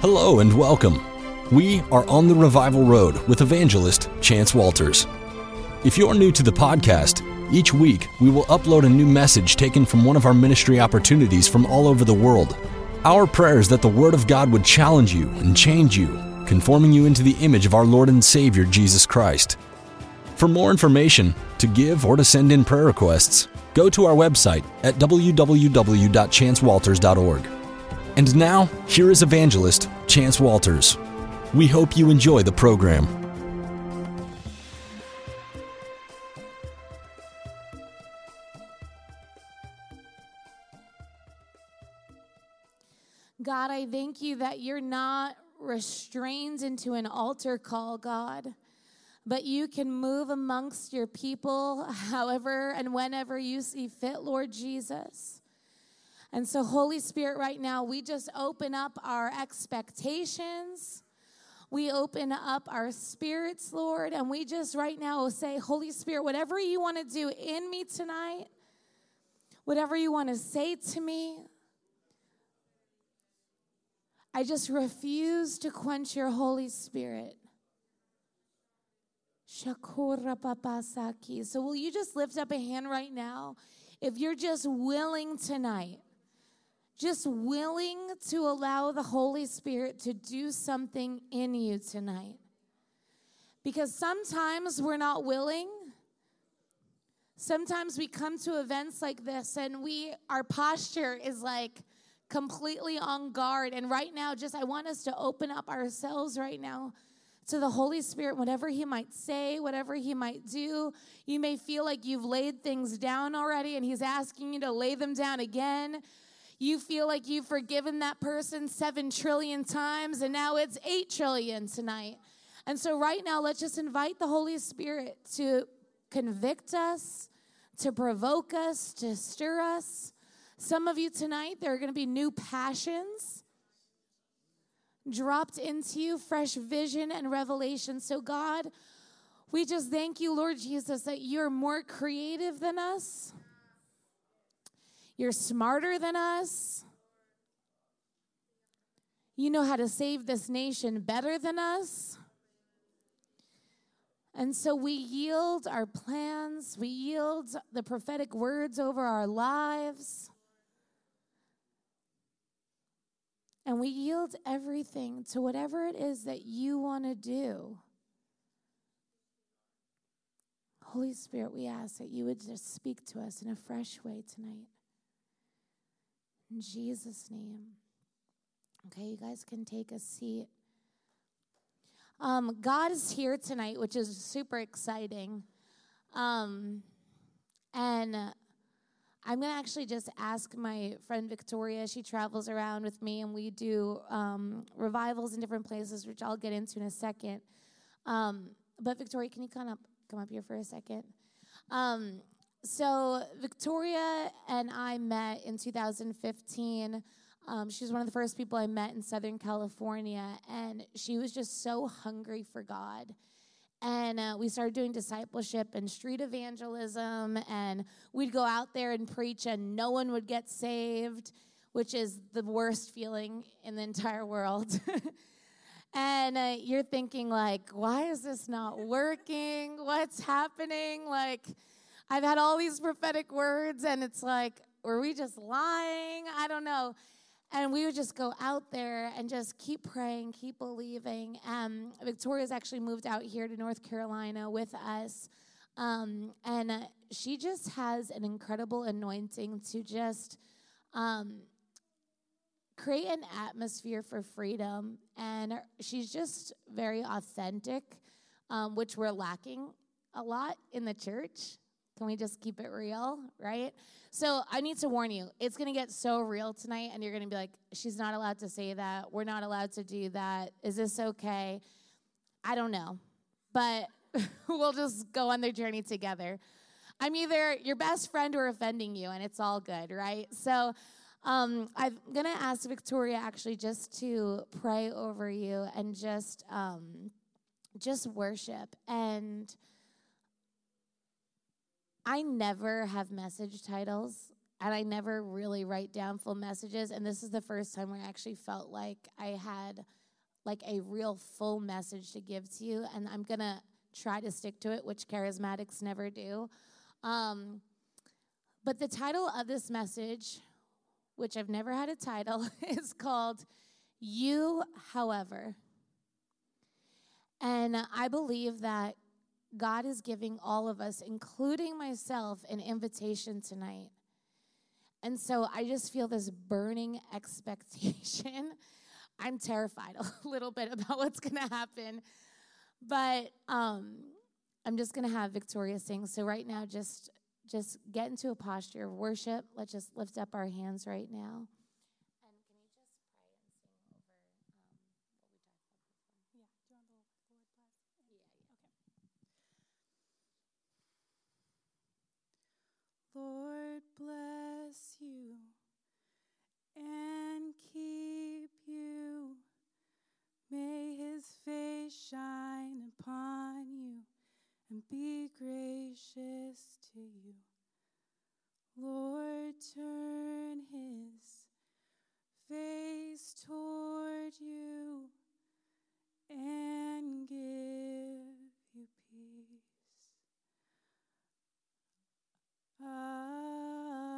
Hello and welcome. We are on the revival road with evangelist Chance Walters. If you're new to the podcast, each week we will upload a new message taken from one of our ministry opportunities from all over the world. Our prayer is that the Word of God would challenge you and change you, conforming you into the image of our Lord and Savior Jesus Christ. For more information, to give, or to send in prayer requests, go to our website at www.chancewalters.org. And now, here is evangelist Chance Walters. We hope you enjoy the program. God, I thank you that you're not restrained into an altar call, God, but you can move amongst your people however and whenever you see fit, Lord Jesus. And so, Holy Spirit, right now, we just open up our expectations. We open up our spirits, Lord, and we just right now say, Holy Spirit, whatever you want to do in me tonight, whatever you want to say to me, I just refuse to quench your Holy Spirit. So, will you just lift up a hand right now? If you're just willing tonight, just willing to allow the Holy Spirit to do something in you tonight. Because sometimes we're not willing. Sometimes we come to events like this and we our posture is like completely on guard and right now just I want us to open up ourselves right now to the Holy Spirit, whatever He might say, whatever He might do. You may feel like you've laid things down already and He's asking you to lay them down again. You feel like you've forgiven that person seven trillion times, and now it's eight trillion tonight. And so, right now, let's just invite the Holy Spirit to convict us, to provoke us, to stir us. Some of you tonight, there are going to be new passions dropped into you, fresh vision and revelation. So, God, we just thank you, Lord Jesus, that you're more creative than us. You're smarter than us. You know how to save this nation better than us. And so we yield our plans, we yield the prophetic words over our lives. And we yield everything to whatever it is that you want to do. Holy Spirit, we ask that you would just speak to us in a fresh way tonight. In Jesus' name. Okay, you guys can take a seat. Um, God is here tonight, which is super exciting. Um, and I'm going to actually just ask my friend Victoria. She travels around with me, and we do um, revivals in different places, which I'll get into in a second. Um, but Victoria, can you come up, come up here for a second? So Victoria and I met in 2015. Um, she was one of the first people I met in Southern California, and she was just so hungry for God. And uh, we started doing discipleship and street evangelism, and we'd go out there and preach, and no one would get saved, which is the worst feeling in the entire world. and uh, you're thinking, like, why is this not working? What's happening? Like, I've had all these prophetic words, and it's like, were we just lying? I don't know. And we would just go out there and just keep praying, keep believing. Um, Victoria's actually moved out here to North Carolina with us. Um, and uh, she just has an incredible anointing to just um, create an atmosphere for freedom. And she's just very authentic, um, which we're lacking a lot in the church. Can we just keep it real, right? So I need to warn you, it's to get so real tonight, and you're to be like, she's not allowed to say that. We're not allowed to do that. Is this okay? I don't know. But we'll just go on their journey together. I'm either your best friend or offending you, and it's all good, right? So um, I'm to ask Victoria actually just to pray over you and just um, just worship and I never have message titles. and I never really write down full messages. And this is the first time where I actually felt like I had like a real full message to give to you. And I'm going to try to stick to it, which charismatics never do. Um, but the title of this message, which I've never had a title, is called You, However. And I believe that God is giving all of us, including myself, an invitation tonight. And so I just feel this burning expectation. I'm terrified a little bit about what's going to happen. But um, I'm just going to have Victoria sing. So right now, just just get into a posture of worship. Let's just lift up our hands right now. Lord bless you and keep you. May his face shine upon you and be gracious to you. Lord, turn his face toward you and give you peace. Amen.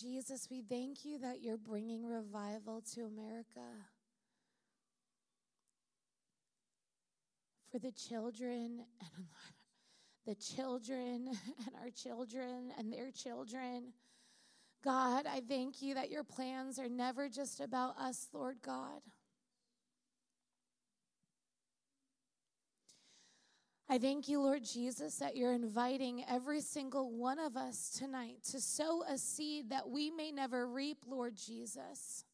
Jesus, we thank you that you're bringing revival to America. For the children and the children and our children and their children. God, I thank you that your plans are never just about us, Lord God. I thank you, Lord Jesus, that you're inviting every single one of us tonight to sow a seed that we may never reap, Lord Jesus.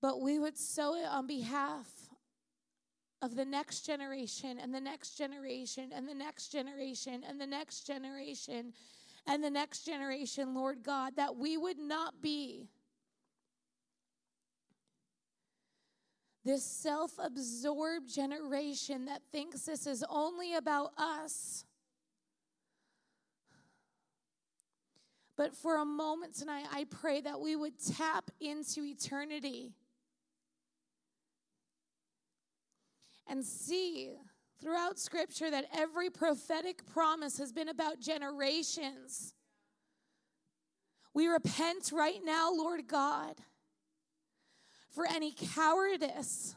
But we would sow it on behalf of the next generation and the next generation and the next generation and the next generation and the next generation, Lord God, that we would not be this self absorbed generation that thinks this is only about us. But for a moment tonight, I pray that we would tap into eternity and see throughout Scripture that every prophetic promise has been about generations. We repent right now, Lord God for any cowardice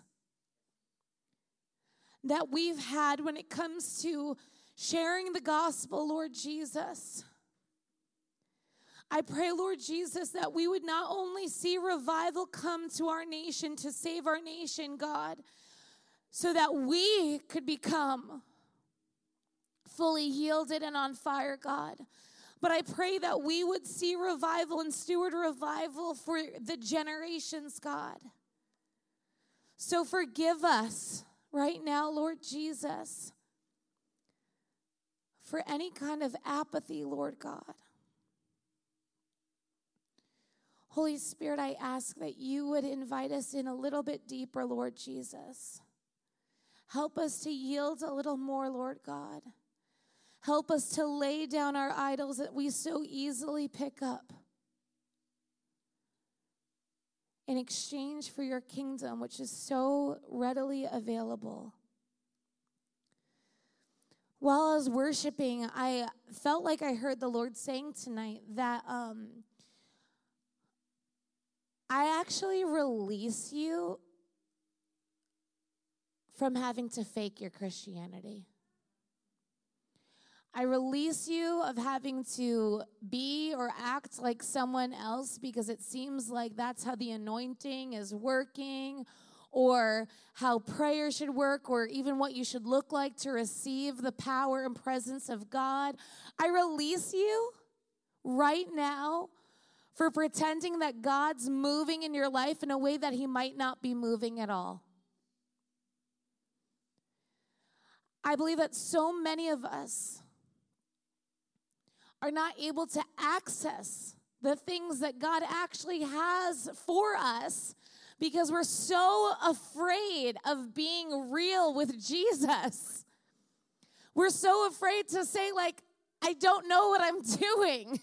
that we've had when it comes to sharing the gospel, Lord Jesus. I pray, Lord Jesus, that we would not only see revival come to our nation to save our nation, God, so that we could become fully yielded and on fire, God. But I pray that we would see revival and steward revival for the generations, God. So forgive us right now, Lord Jesus, for any kind of apathy, Lord God. Holy Spirit, I ask that you would invite us in a little bit deeper, Lord Jesus. Help us to yield a little more, Lord God. Help us to lay down our idols that we so easily pick up in exchange for your kingdom, which is so readily available. While I was worshiping, I felt like I heard the Lord saying tonight that um, I actually release you from having to fake your Christianity. I release you of having to be or act like someone else because it seems like that's how the anointing is working or how prayer should work or even what you should look like to receive the power and presence of God. I release you right now for pretending that God's moving in your life in a way that He might not be moving at all. I believe that so many of us are not able to access the things that God actually has for us because we're so afraid of being real with Jesus. We're so afraid to say, like, I don't know what I'm doing.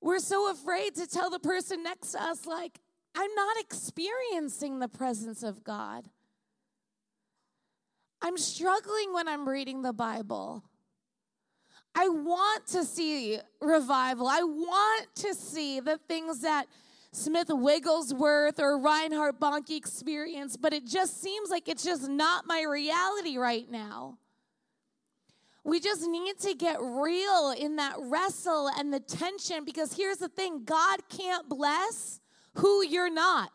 We're so afraid to tell the person next to us, like, I'm not experiencing the presence of God. I'm struggling when I'm reading the Bible. I want to see revival. I want to see the things that Smith Wigglesworth or Reinhard Bonnke experienced, but it just seems like it's just not my reality right now. We just need to get real in that wrestle and the tension because here's the thing God can't bless who you're not.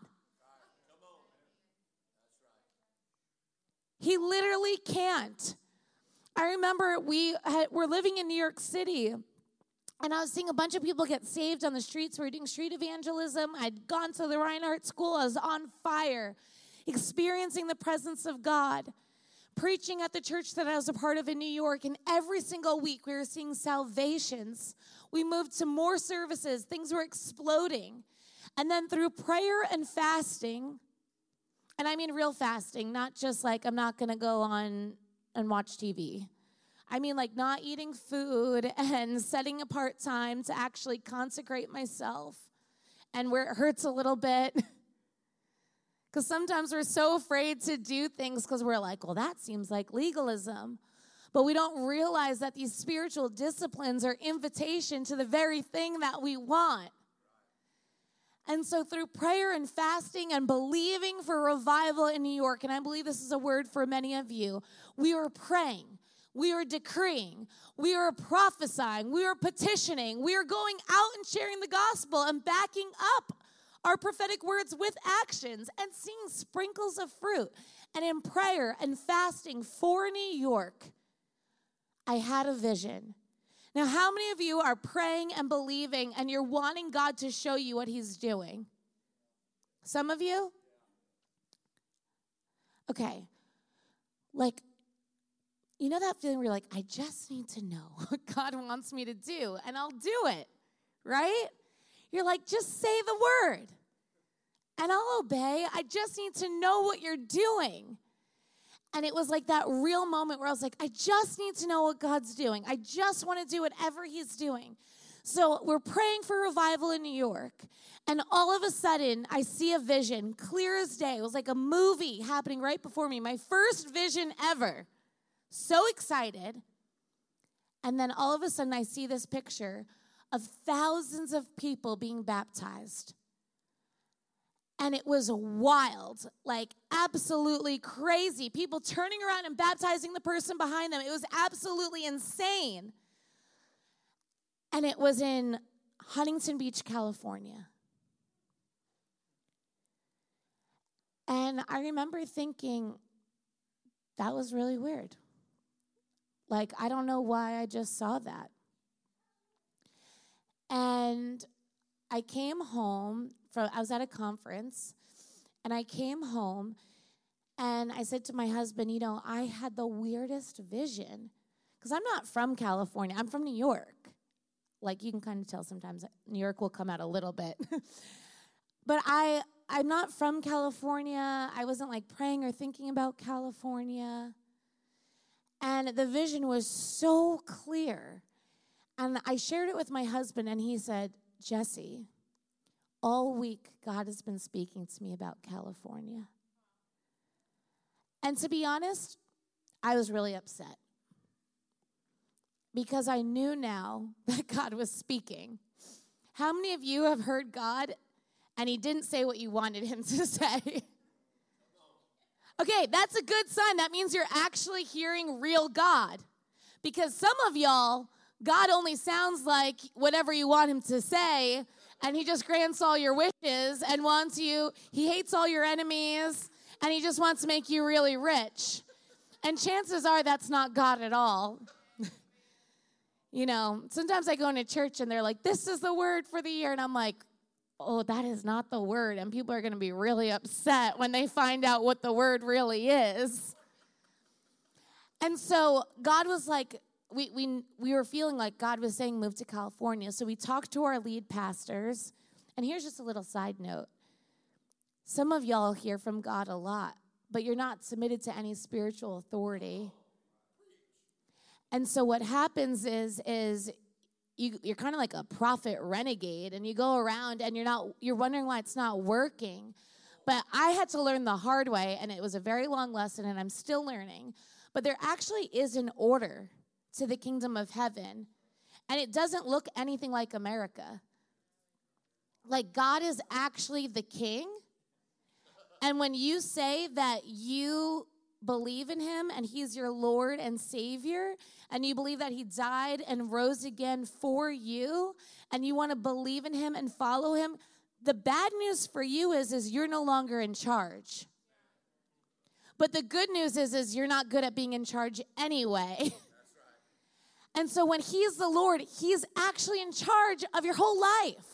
He literally can't. I remember we had, were living in New York City. And I was seeing a bunch of people get saved on the streets. We were doing street evangelism. I'd gone to the Reinhard School. I was on fire, experiencing the presence of God preaching at the church that I was a part of in New York, and every single week we were seeing salvations. We moved to more services, things were exploding. And then through prayer and fasting, and I mean real fasting, not just like I'm not gonna go on and watch TV. I mean, like not eating food and setting apart time to actually consecrate myself. And where it hurts a little bit, Because sometimes we're so afraid to do things because we're like, well, that seems like legalism. But we don't realize that these spiritual disciplines are invitation to the very thing that we want. And so, through prayer and fasting and believing for revival in New York, and I believe this is a word for many of you, we are praying, we are decreeing, we are prophesying, we are petitioning, we are going out and sharing the gospel and backing up our prophetic words with actions and seeing sprinkles of fruit. And in prayer and fasting for New York, I had a vision. Now, how many of you are praying and believing and you're wanting God to show you what He's doing? Some of you? Okay. Like, you know that feeling where you're like, I just need to know what God wants me to do, and I'll do it, right? You're like, just say the word and I'll obey. I just need to know what you're doing. And it was like that real moment where I was like, I just need to know what God's doing. I just want to do whatever He's doing. So we're praying for revival in New York. And all of a sudden, I see a vision, clear as day. It was like a movie happening right before me, my first vision ever. So excited. And then all of a sudden, I see this picture of thousands of people being baptized. And it was wild, like absolutely crazy. People turning around and baptizing the person behind them. It was absolutely insane. And it was in Huntington Beach, California. And I remember thinking, that was really weird. Like, I don't know why I just saw that. And I came home from, I was at a conference, and I came home and I said to my husband, you know, I had the weirdest vision because I'm not from California, I'm from New York. Like you can kind of tell sometimes New York will come out a little bit. but I I'm not from California. I wasn't like praying or thinking about California. And the vision was so clear. And I shared it with my husband, and he said, Jesse, all week God has been speaking to me about California. And to be honest, I was really upset because I knew now that God was speaking. How many of you have heard God and he didn't say what you wanted him to say? okay, that's a good sign. That means you're actually hearing real God. Because some of y'all, God only sounds like whatever you want him to say, and he just grants all your wishes and wants you, he hates all your enemies, and he just wants to make you really rich. And chances are that's not God at all. you know, sometimes I go into church and they're like, this is the word for the year. And I'm like, oh, that is not the word. And people are going to be really upset when they find out what the word really is. And so God was like, we, we, we were feeling like God was saying, move to California. So we talked to our lead pastors. And here's just a little side note some of y'all hear from God a lot but you're not submitted to any spiritual authority. And so what happens is is you, you're kind of like a prophet renegade and you go around and you're not you're wondering why it's not working but i had to learn the hard way and it was a very long lesson and i'm still learning but there actually is an order to the kingdom of heaven and it doesn't look anything like america like god is actually the king and when you say that you believe in him and he's your Lord and Savior, and you believe that he died and rose again for you, and you want to believe in him and follow him, the bad news for you is, is you're no longer in charge. But the good news is, is you're not good at being in charge anyway. And so when he's the Lord, he's actually in charge of your whole life.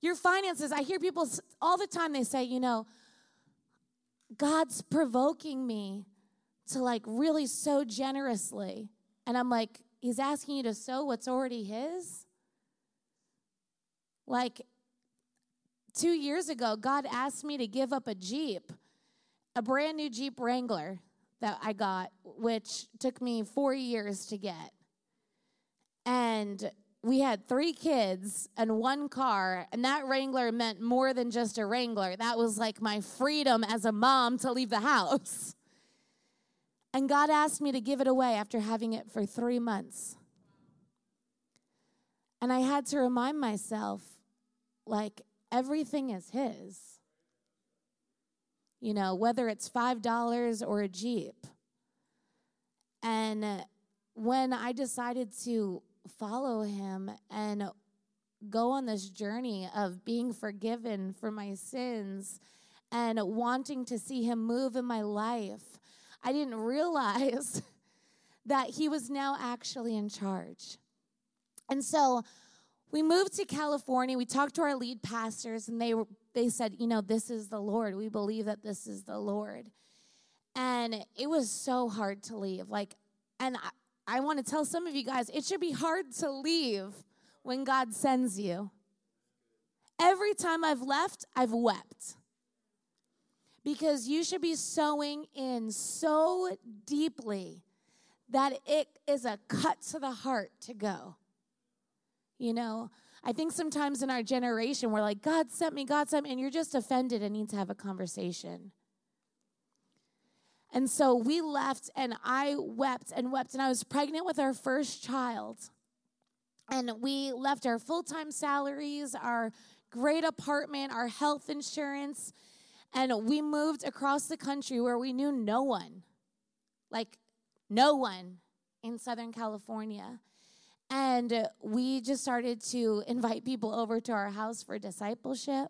Your finances. I hear people all the time they say, you know, God's provoking me to like really sow generously. And I'm like, He's asking you to sow what's already His? Like, two years ago, God asked me to give up a Jeep, a brand new Jeep Wrangler that I got, which took me four years to get. And we had three kids and one car, and that Wrangler meant more than just a Wrangler. That was like my freedom as a mom to leave the house. And God asked me to give it away after having it for three months. And I had to remind myself like, everything is His. You know, whether it's $5 or a Jeep. And when I decided to follow him and go on this journey of being forgiven for my sins and wanting to see him move in my life, I didn't realize that he was now actually in charge. And so we moved to California. We talked to our lead pastors, and they they said, you know, this is the Lord. We believe that this is the Lord. And it was so hard to leave. Like, and I, I want to tell some of you guys, it should be hard to leave when God sends you. Every time I've left, I've wept. Because you should be sowing in so deeply that it is a cut to the heart to go. You know, I think sometimes in our generation, we're like, God sent me, God sent me, and you're just offended and need to have a conversation. And so we left, and I wept and wept, and I was pregnant with our first child. And we left our full time salaries, our great apartment, our health insurance, and we moved across the country where we knew no one like, no one in Southern California. And we just started to invite people over to our house for discipleship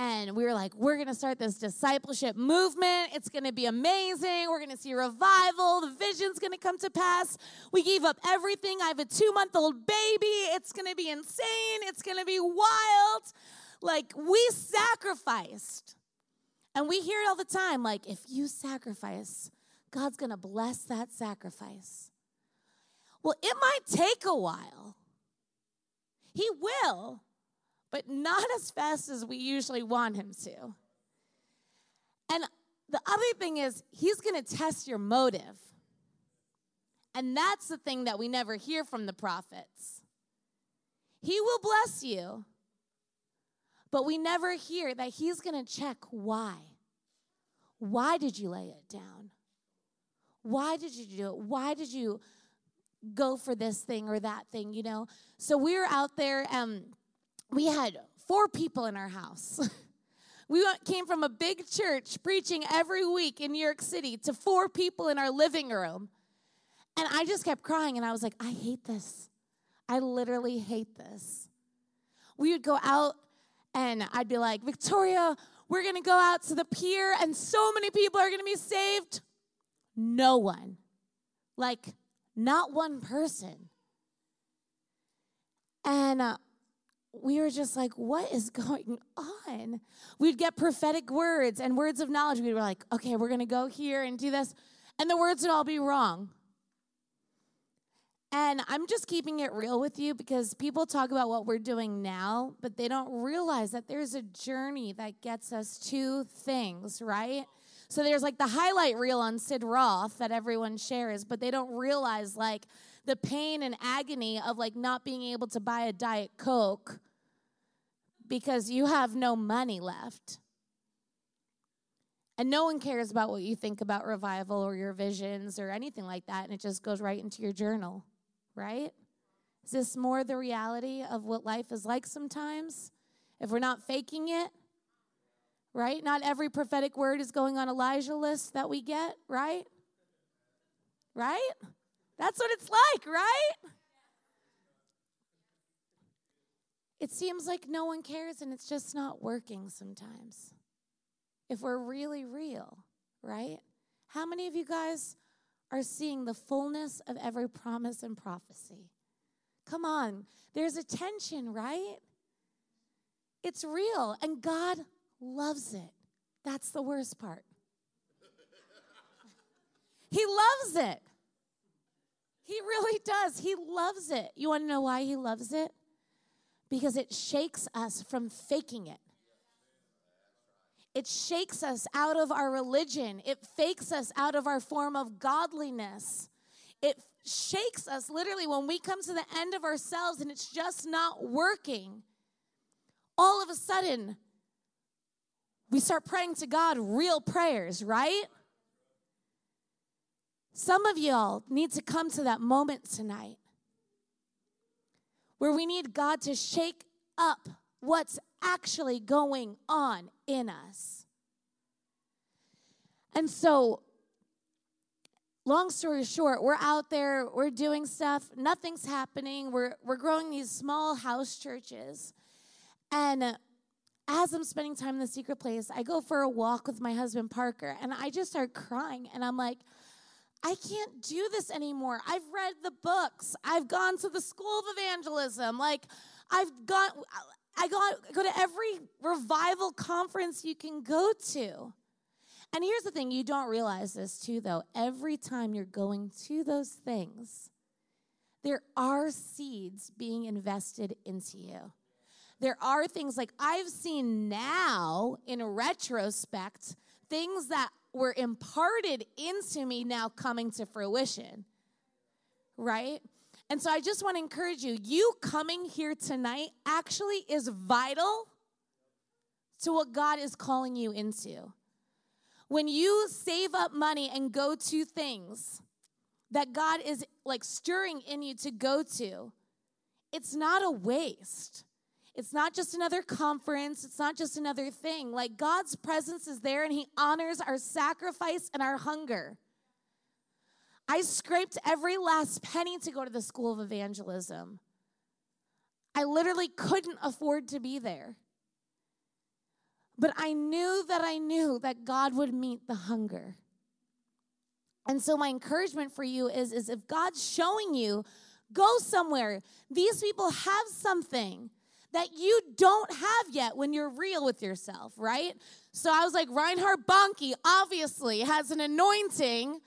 and we were like, we're going to start this discipleship movement. It's going to be amazing. We're going to see revival. The vision's going to come to pass. We gave up everything. I have a two month old baby. It's going to be insane. It's going to be wild. Like, we sacrificed. And we hear it all the time like, if you sacrifice, God's going to bless that sacrifice. Well, it might take a while. He will, but not as fast as we usually want him to. And the other thing is, he's going to test your motive. And that's the thing that we never hear from the prophets. He will bless you, but we never hear that he's going to check why. Why did you lay it down? Why did you do it? Why did you go for this thing or that thing, you know? So we were out there and we had four people in our house. we came from a big church preaching every week in New York City to four people in our living room. And I just kept crying and I was like, I hate this. I literally hate this. We would go out and I'd be like, Victoria, we're gonna go out to the pier and so many people are gonna be saved. No one. Like, not one person. And uh, we were just like, what is going on? We'd get prophetic words and words of knowledge. We were like, okay, we're going to go here and do this. And the words would all be wrong. And I'm just keeping it real with you because people talk about what we're doing now, but they don't realize that there's a journey that gets us to things, right? So there's like the highlight reel on Sid Roth that everyone shares, but they don't realize like the pain and agony of like not being able to buy a Diet Coke because you have no money left. And no one cares about what you think about revival or your visions or anything like that. And it just goes right into your journal, right? Is this more the reality of what life is like sometimes? If we're not faking it, right? Not every prophetic word is going on Elijah list that we get, right? Right? That's what it's like, right? It seems like no one cares and it's just not working sometimes. If we're really real, right? How many of you guys are seeing the fullness of every promise and prophecy? Come on, there's a tension, right? It's real, and God loves it. That's the worst part. he loves it. He really does. He loves it. You want to know why he loves it? Because it shakes us from faking it. It shakes us out of our religion. It fakes us out of our form of godliness. It shakes us literally when we come to the end of ourselves and it's just not working. All of a sudden, we start praying to God real prayers, right? Some of y'all need to come to that moment tonight where we need God to shake up what's actually going on in us. And so, long story short, we're out there, we're doing stuff, nothing's happening. We're, we're growing these small house churches. And as I'm spending time in the secret place, I go for a walk with my husband Parker, and I just start crying. And I'm like, I can't do this anymore. I've read the books. I've gone to the school of evangelism. Like, I've gone, I got go to every revival conference you can go to. And here's the thing you don't realize this too, though. Every time you're going to those things, there are seeds being invested into you there are things like I've seen now in retrospect things that were imparted into me now coming to fruition. Right? And so I just want to encourage you you coming here tonight actually is vital to what God is calling you into. When you save up money and go to things that God is like stirring in you to go to, it's not a waste. It's not just another conference, it's not just another thing. Like God's presence is there and He honors our sacrifice and our hunger. I scraped every last penny to go to the school of evangelism. I literally couldn't afford to be there. But I knew that I knew that God would meet the hunger. And so my encouragement for you is, is if God's showing you, go somewhere. These people have something that you don't have yet when you're real with yourself, right? So I was like, Reinhard Bonnke obviously has an anointing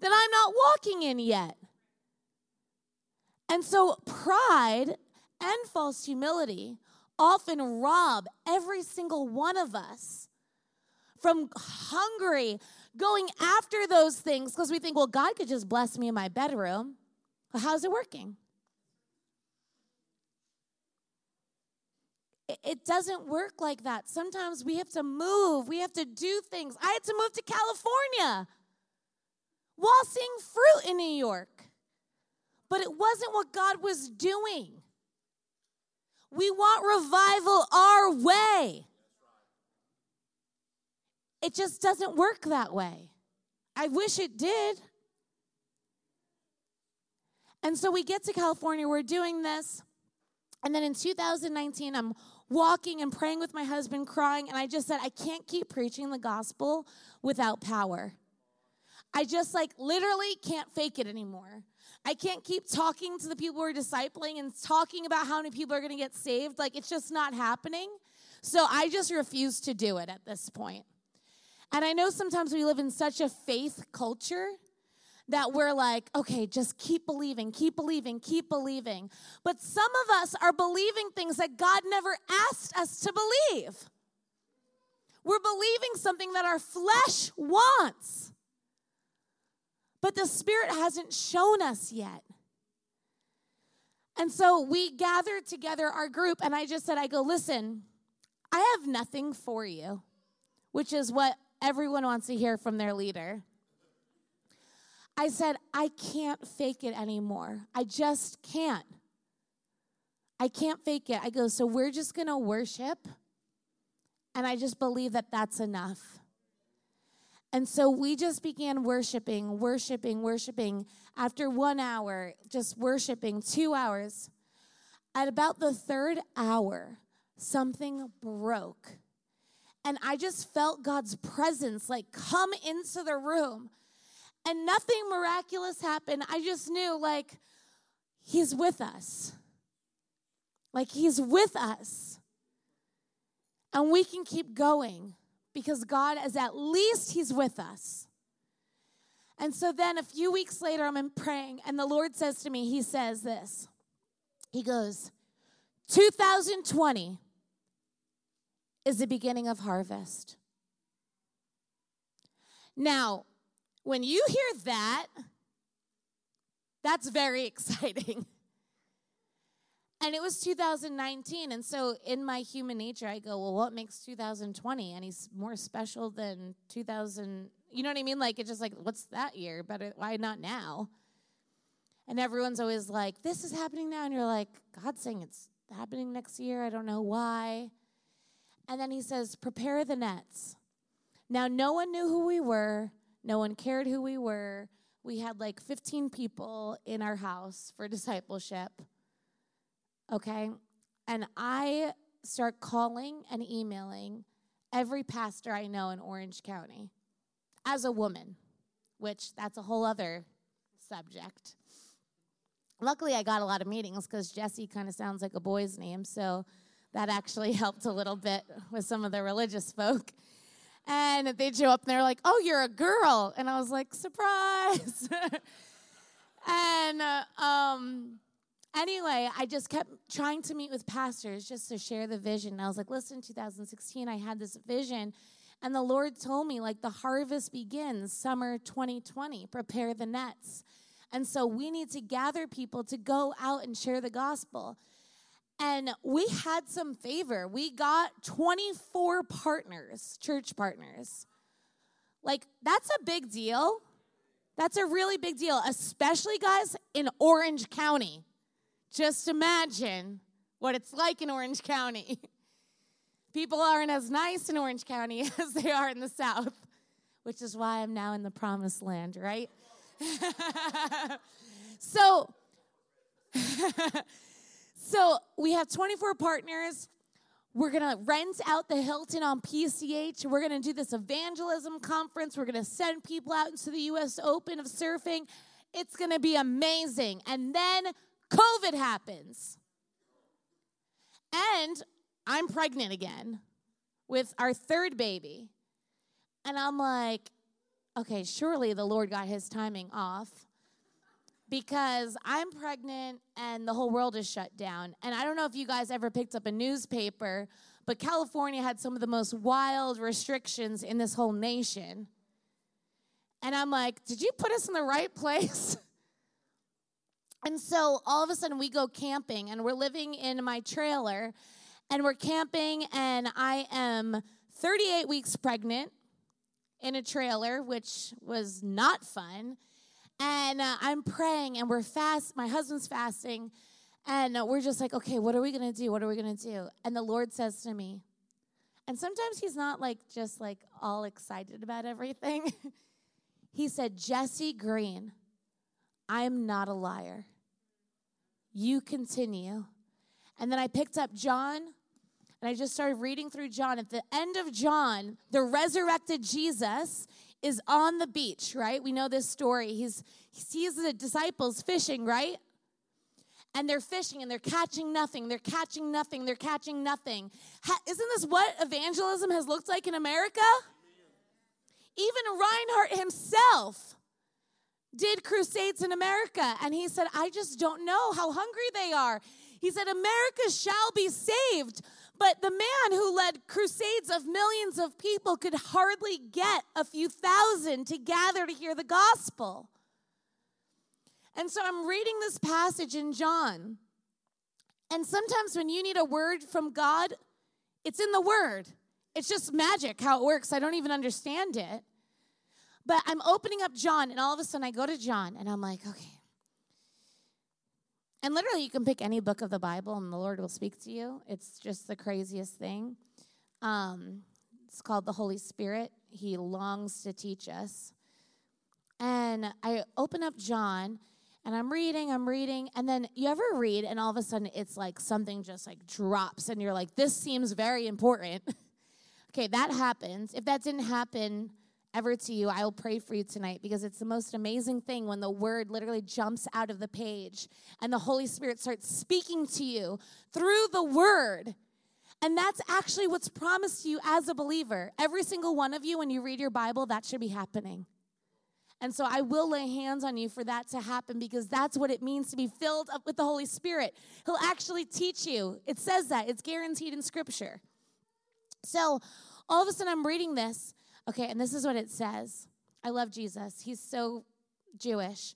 that I'm not walking in yet. And so pride and false humility often rob every single one of us from hungry, going after those things because we think, well, God could just bless me in my bedroom. Well, how's it working? It doesn't work like that. Sometimes we have to move, we have to do things. I had to move to California while seeing fruit in New York. But it wasn't what God was doing. We want revival our way. It just doesn't work that way. I wish it did. And so we get to California, we're doing this. And then in 2019, I'm walking and praying with my husband, crying, and I just said, I can't keep preaching the gospel without power. I just like literally can't fake it anymore. I can't keep talking to the people who are discipling and talking about how many people are going to get saved. Like it's just not happening. So I just refuse to do it at this point. And I know sometimes we live in such a faith culture that we're like, okay, just keep believing, keep believing, keep believing. But some of us are believing things that God never asked us to believe. We're believing something that our flesh wants, but the Spirit hasn't shown us yet. And so we gathered together our group, and I just said, I go, listen, I have nothing for you, which is what everyone wants to hear from their leader. I said, I can't fake it anymore. I just can't. I can't fake it. I go, so we're just going to worship. And I just believe that that's enough. And so we just began worshiping, worshiping, worshiping. After one hour, just worshiping, two hours. At about the third hour, something broke. And I just felt God's presence like come into the room. And nothing miraculous happened. I just knew like He's with us. Like He's with us. And we can keep going because God is at least He's with us. And so then a few weeks later, I'm in praying, and the Lord says to me, He says this. He goes, 2020 is the beginning of harvest. Now, when you hear that, that's very exciting. And it was 2019. And so, in my human nature, I go, well, what makes 2020 any more special than 2000? You know what I mean? Like, it's just like, what's that year? But why not now? And everyone's always like, this is happening now. And you're like, God's saying it's happening next year. I don't know why. And then he says, Prepare the nets. Now, no one knew who we were, no one cared who we were. We had like 15 people in our house for discipleship. Okay? And I start calling and emailing every pastor I know in Orange County as a woman, which that's a whole other subject. Luckily, I got a lot of meetings because Jesse kind of sounds like a boy's name. So that actually helped a little bit with some of the religious folk. And they'd show up and they're like, oh, you're a girl. And I was like, surprise. and uh, um, anyway, I just kept trying to meet with pastors just to share the vision. And I was like, listen, 2016, I had this vision. And the Lord told me, like, the harvest begins summer 2020, prepare the nets. And so we need to gather people to go out and share the gospel. And we had some favor. We got 24 partners, church partners. Like, that's a big deal. That's a really big deal, especially, guys, in Orange County. Just imagine what it's like in Orange County. People aren't as nice in Orange County as they are in the South, which is why I'm now in the promised land, right? so, so we have 24 partners. We're going to rent out the Hilton on PCH. We're going to do this evangelism conference. We're going to send people out into the US Open of surfing. It's going to be amazing. And then COVID happens. And I'm pregnant again with our third baby. And I'm like, okay, surely the Lord got his timing off because I'm pregnant and the whole world is shut down. And I don't know if you guys ever picked up a newspaper, but California had some of the most wild restrictions in this whole nation. And I'm like, did you put us in the right place? and so all of a sudden we go camping and we're living in my trailer and we're camping and I am 38 weeks pregnant in a trailer, which was not fun. And uh, I'm praying and we're fast. My husband's fasting. And uh, we're just like, okay, what are we going to do? What are we going to do? And the Lord says to me, and sometimes he's not like just like all excited about everything. he said, Jesse Green, I am not a liar. You continue. And then I picked up John and I just started reading through John. At the end of John, the resurrected Jesus is on the beach, right? We know this story. He's he sees the disciples fishing, right? And they're fishing and they're catching nothing. They're catching nothing. They're catching nothing. Ha- isn't this what evangelism has looked like in America? Even Reinhard himself did crusades in America. And he said, I just don't know how hungry they are. He said, America shall be saved. But the man who led crusades of millions of people could hardly get a few thousand to gather to hear the gospel. And so I'm reading this passage in John. And sometimes when you need a word from God, it's in the word. It's just magic how it works. I don't even understand it. But I'm opening up John, and all of a sudden I go to John, and I'm like, okay, and literally, you can pick any book of the Bible and the Lord will speak to you. It's just the craziest thing. Um, it's called the Holy Spirit. He longs to teach us. And I open up John and I'm reading, I'm reading, and then you ever read and all of a sudden it's like something just like drops and you're like, this seems very important. okay, that happens. If that didn't happen, ever to you, I will pray for you tonight because it's the most amazing thing when the word literally jumps out of the page and the Holy Spirit starts speaking to you through the word. And that's actually what's promised to you as a believer. Every single one of you, when you read your Bible, that should be happening. And so I will lay hands on you for that to happen because that's what it means to be filled up with the Holy Spirit. He'll actually teach you. It says that, it's guaranteed in Scripture. So all of a sudden, I'm reading this Okay, and this is what it says. I love Jesus. He's so Jewish.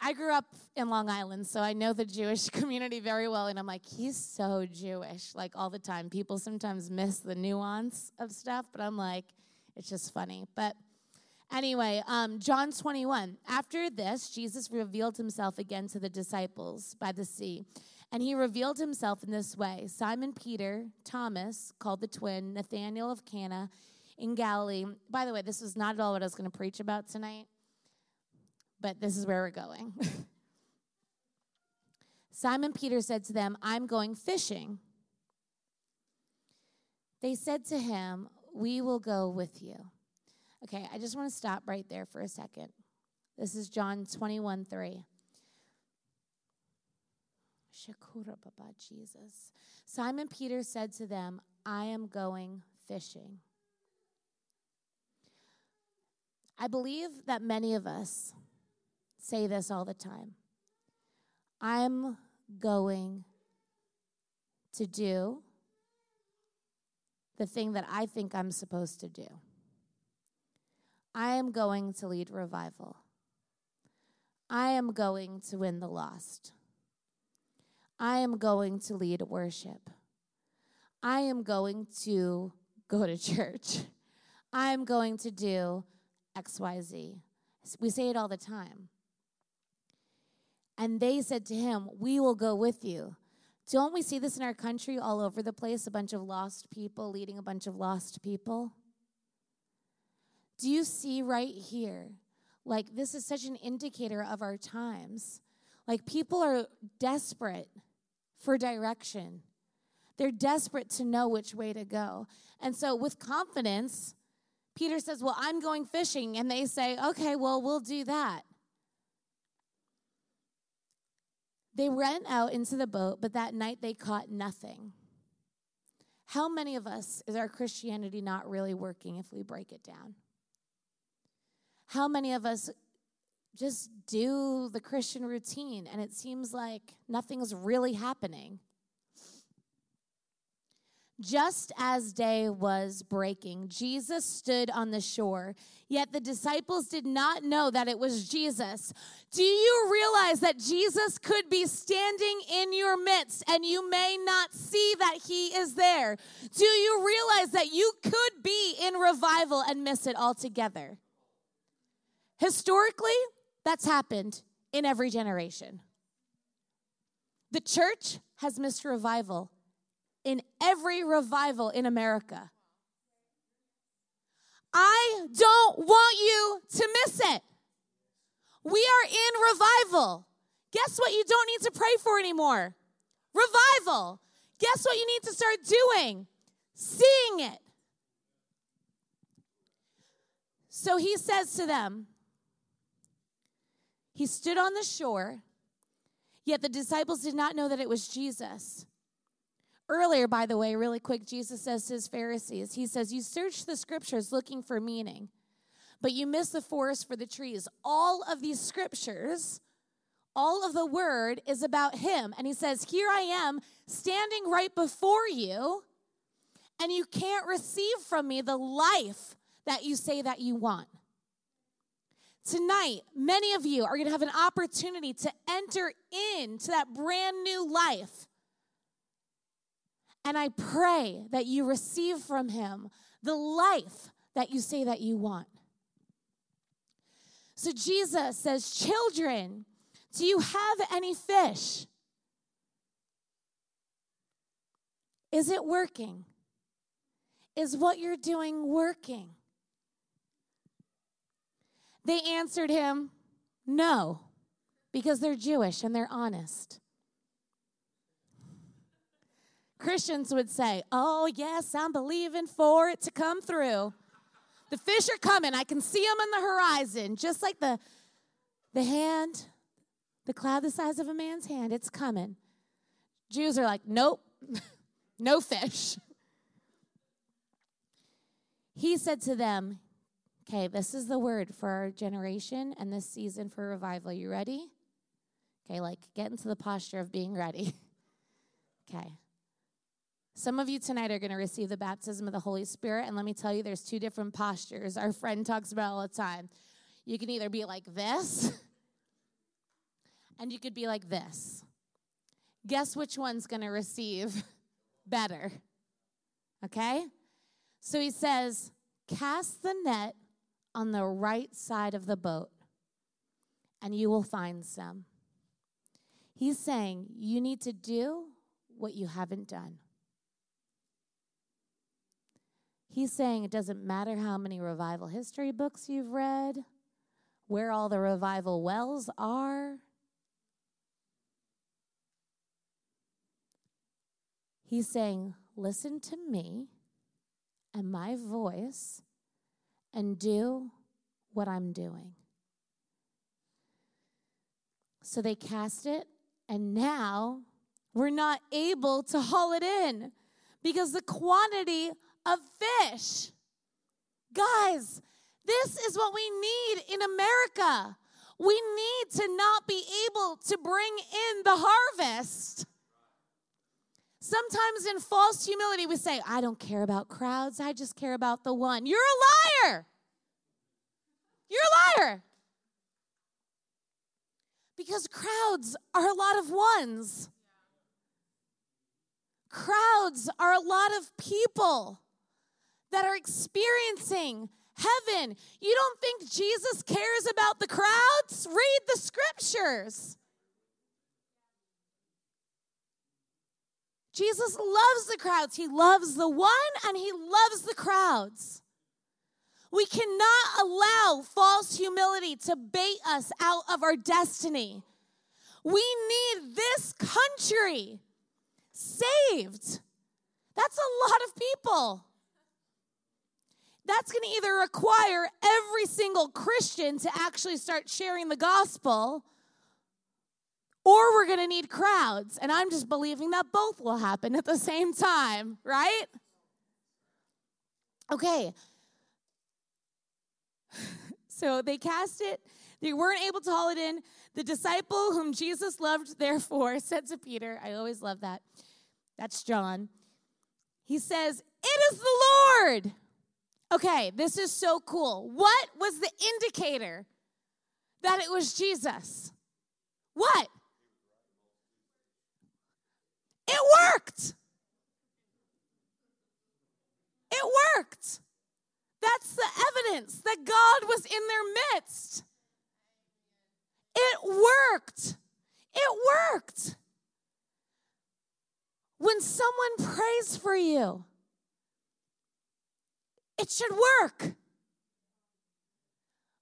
I grew up in Long Island, so I know the Jewish community very well. And I'm like, he's so Jewish, like all the time. People sometimes miss the nuance of stuff, but I'm like, it's just funny. But anyway, um, John 21. After this, Jesus revealed himself again to the disciples by the sea. And he revealed himself in this way Simon Peter, Thomas, called the twin, Nathanael of Cana, in Galilee. By the way, this was not at all what I was going to preach about tonight, but this is where we're going. Simon Peter said to them, I'm going fishing. They said to him, We will go with you. Okay, I just want to stop right there for a second. This is John 21 3. Shakura Baba Jesus. Simon Peter said to them, I am going fishing. I believe that many of us say this all the time I'm going to do the thing that I think I'm supposed to do. I am going to lead revival. I am going to win the lost. I am going to lead worship. I am going to go to church. I am going to do XYZ. We say it all the time. And they said to him, We will go with you. Don't we see this in our country all over the place? A bunch of lost people leading a bunch of lost people. Do you see right here? Like, this is such an indicator of our times. Like, people are desperate for direction, they're desperate to know which way to go. And so, with confidence, Peter says, Well, I'm going fishing. And they say, Okay, well, we'll do that. They went out into the boat, but that night they caught nothing. How many of us is our Christianity not really working if we break it down? How many of us just do the Christian routine, and it seems like nothing's really happening. Just as day was breaking, Jesus stood on the shore, yet the disciples did not know that it was Jesus. Do you realize that Jesus could be standing in your midst and you may not see that he is there? Do you realize that you could be in revival and miss it altogether? Historically, that's happened in every generation. The church has missed revival in every revival in America. I don't want you to miss it. We are in revival. Guess what you don't need to pray for anymore? Revival. Guess what you need to start doing? Seeing it. So he says to them, he stood on the shore, yet the disciples did not know that it was Jesus. Earlier, by the way, really quick, Jesus says to his Pharisees, He says, You search the scriptures looking for meaning, but you miss the forest for the trees. All of these scriptures, all of the word is about Him. And He says, Here I am standing right before you, and you can't receive from me the life that you say that you want. Tonight, many of you are going to have an opportunity to enter into that brand new life and I pray that you receive from him the life that you say that you want. So Jesus says, Children, do you have any fish? Is it working? Is what you're doing working? They answered him, No, because they're Jewish and they're honest. Christians would say, Oh, yes, I'm believing for it to come through. The fish are coming. I can see them on the horizon, just like the, the hand, the cloud the size of a man's hand. It's coming. Jews are like, Nope, no fish. He said to them, Okay, this is the word for our generation and this season for revival. Are you ready? Okay, like get into the posture of being ready. okay. Some of you tonight are going to receive the baptism of the Holy Spirit. And let me tell you, there's two different postures. Our friend talks about all the time. You can either be like this, and you could be like this. Guess which one's going to receive better? Okay? So he says, Cast the net on the right side of the boat, and you will find some. He's saying, You need to do what you haven't done. He's saying it doesn't matter how many revival history books you've read, where all the revival wells are. He's saying, listen to me and my voice and do what I'm doing. So they cast it, and now we're not able to haul it in because the quantity of fish. Guys, this is what we need in America. We need to not be able to bring in the harvest. Sometimes in false humility, we say, I don't care about crowds, I just care about the one. You're a liar. You're a liar. Because crowds are a lot of ones. Crowds are a lot of people that are experiencing heaven. You don't think Jesus cares about the crowds? Read the scriptures. Jesus loves the crowds. He loves the one and he loves the crowds. We cannot allow false humility to bait us out of our destiny. We need this country saved. That's a lot of people that's going to either require every single Christian to actually start sharing the gospel, or we're going to need crowds. And I'm just believing that both will happen at the same time, right? Okay. So they cast it. They weren't able to haul it in. The disciple whom Jesus loved, therefore, said to Peter, I always love that. That's John. He says, It is the Lord. Okay, this is so cool. What was the indicator that it was Jesus? What? It worked. It worked. That's the evidence that God was in their midst. It worked. It worked. When someone prays for you, it should work.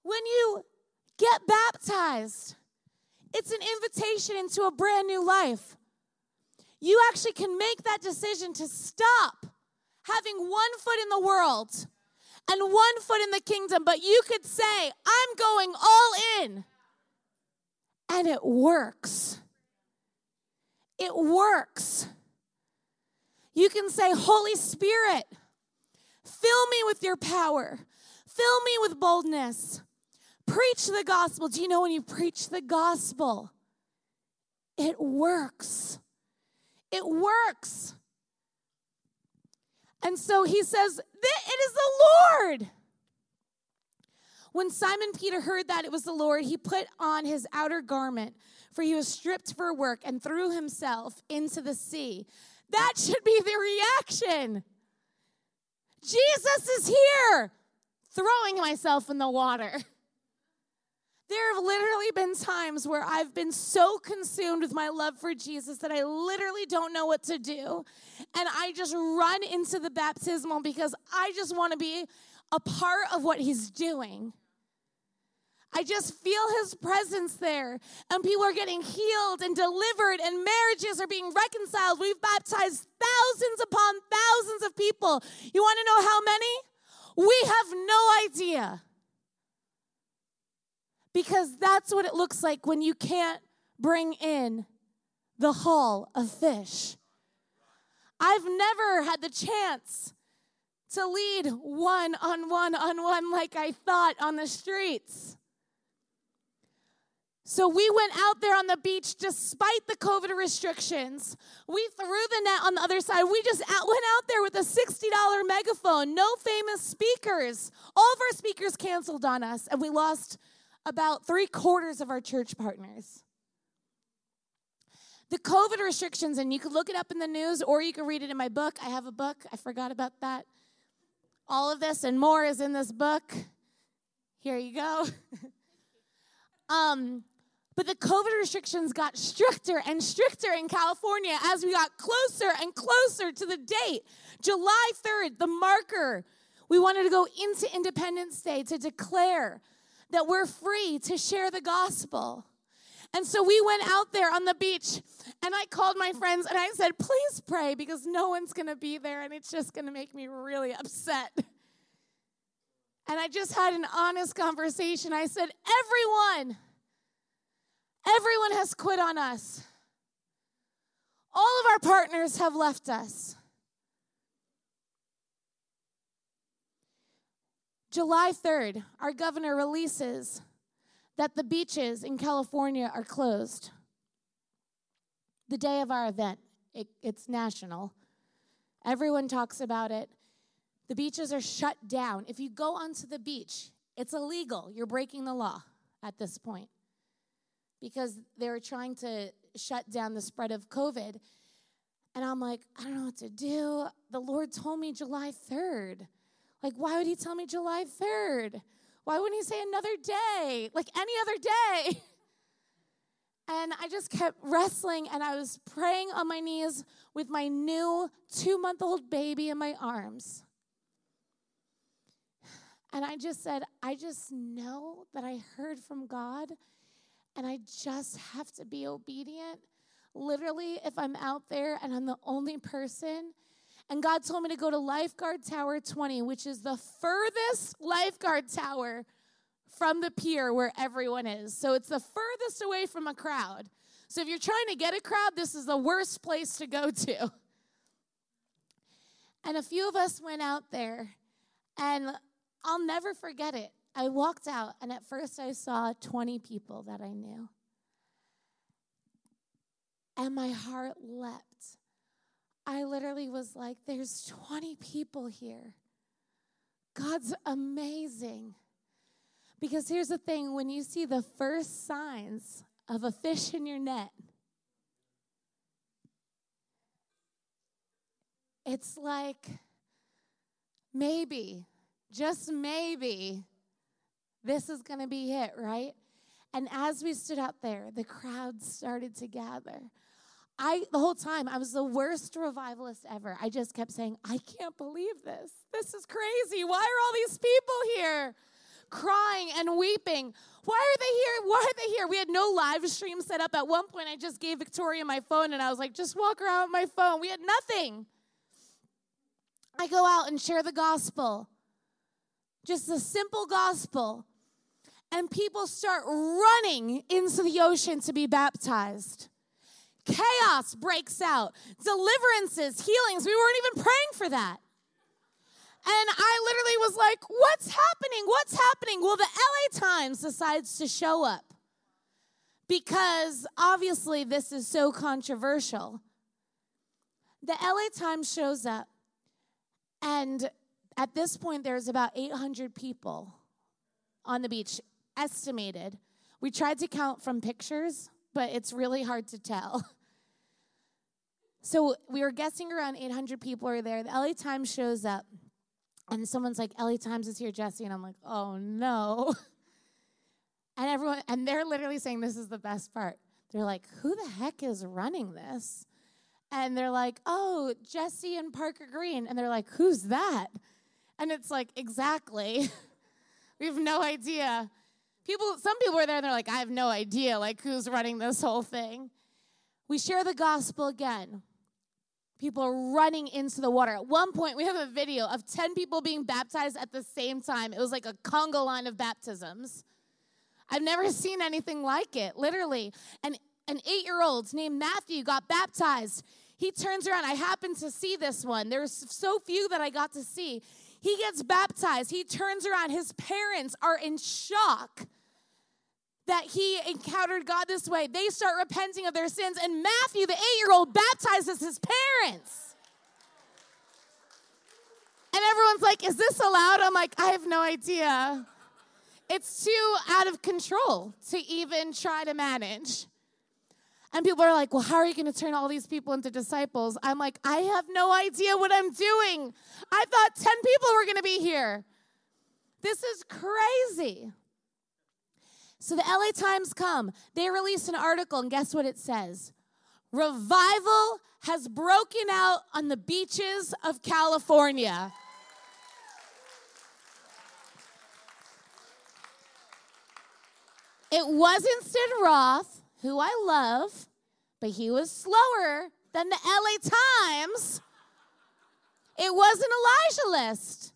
When you get baptized, it's an invitation into a brand new life. You actually can make that decision to stop having one foot in the world and one foot in the kingdom, but you could say, I'm going all in. And it works. It works. You can say, Holy Spirit, fill me with your power, fill me with boldness. Preach the gospel. Do you know when you preach the gospel, it works? It works. And so he says, It is the Lord. When Simon Peter heard that it was the Lord, he put on his outer garment, for he was stripped for work, and threw himself into the sea. That should be the reaction. Jesus is here, throwing myself in the water. There have literally been times where I've been so consumed with my love for Jesus that I literally don't know what to do. And I just run into the baptismal because I just want to be a part of what he's doing. I just feel his presence there, and people are getting healed and delivered, and marriages are being reconciled. We've baptized thousands upon thousands of people. You want to know how many? We have no idea because that's what it looks like when you can't bring in the haul of fish. I've never had the chance to lead one on one on one like I thought on the streets. So we went out there on the beach despite the COVID restrictions. We threw the net on the other side. We just out, went out there with a $60 megaphone, no famous speakers. All of our speakers canceled on us, and we lost about three quarters of our church partners. The COVID restrictions, and you could look it up in the news or you can read it in my book. I have a book, I forgot about that. All of this and more is in this book. Here you go. um, but the COVID restrictions got stricter and stricter in California as we got closer and closer to the date. July 3rd, the marker. We wanted to go into Independence Day to declare that we're free to share the gospel. And so we went out there on the beach and I called my friends and I said, please pray because no one's going to be there and it's just going to make me really upset. And I just had an honest conversation. I said, everyone, everyone has quit on us. All of our partners have left us. July 3rd, our governor releases that the beaches in California are closed. The day of our event, it, it's national. Everyone talks about it. The beaches are shut down. If you go onto the beach, it's illegal. You're breaking the law at this point because they were trying to shut down the spread of COVID. And I'm like, I don't know what to do. The Lord told me July 3rd. Like, why would he tell me July 3rd? Why wouldn't he say another day, like any other day? And I just kept wrestling and I was praying on my knees with my new two month old baby in my arms. And I just said, I just know that I heard from God and I just have to be obedient. Literally, if I'm out there and I'm the only person and God told me to go to Lifeguard Tower 20, which is the furthest lifeguard tower from the pier where everyone is. So it's the furthest away from a crowd. So if you're trying to get a crowd, this is the worst place to go to. And a few of us went out there, and I'll never forget it. I walked out, and at first I saw 20 people that I knew. And my heart leapt. I literally was like, there's 20 people here. God's amazing. Because here's the thing when you see the first signs of a fish in your net, it's like maybe, just maybe, this is going to be it, right? And as we stood out there, the crowd started to gather. I the whole time I was the worst revivalist ever. I just kept saying, "I can't believe this. This is crazy. Why are all these people here?" crying and weeping. Why are they here? Why are they here? We had no live stream set up. At one point, I just gave Victoria my phone and I was like, just walk around with my phone. We had nothing. I go out and share the gospel, just a simple gospel. And people start running into the ocean to be baptized. Chaos breaks out, deliverances, healings. We weren't even praying for that. And I literally was like, What's happening? What's happening? Well, the LA Times decides to show up because obviously this is so controversial. The LA Times shows up, and at this point, there's about 800 people on the beach, estimated. We tried to count from pictures, but it's really hard to tell. So we were guessing around 800 people are there. The LA Times shows up, and someone's like, LA Times is here, Jesse. And I'm like, oh no. And everyone, and they're literally saying this is the best part. They're like, who the heck is running this? And they're like, oh, Jesse and Parker Green. And they're like, who's that? And it's like, exactly. we have no idea. People, some people are there and they're like, I have no idea, like, who's running this whole thing. We share the gospel again. People are running into the water. At one point, we have a video of 10 people being baptized at the same time. It was like a conga line of baptisms. I've never seen anything like it, literally. And an eight year old named Matthew got baptized. He turns around. I happened to see this one. There's so few that I got to see. He gets baptized. He turns around. His parents are in shock that he encountered God this way. They start repenting of their sins, and Matthew, the eight year old, baptizes his parents. And everyone's like, Is this allowed? I'm like, I have no idea. It's too out of control to even try to manage. And people are like, Well, how are you going to turn all these people into disciples? I'm like, I have no idea what I'm doing. I thought 10 people were going to be here. This is crazy. So the LA Times come, they release an article, and guess what it says? Revival has broken out on the beaches of California. It wasn't Sid Roth, who I love, but he was slower than the LA Times. It wasn't Elijah List.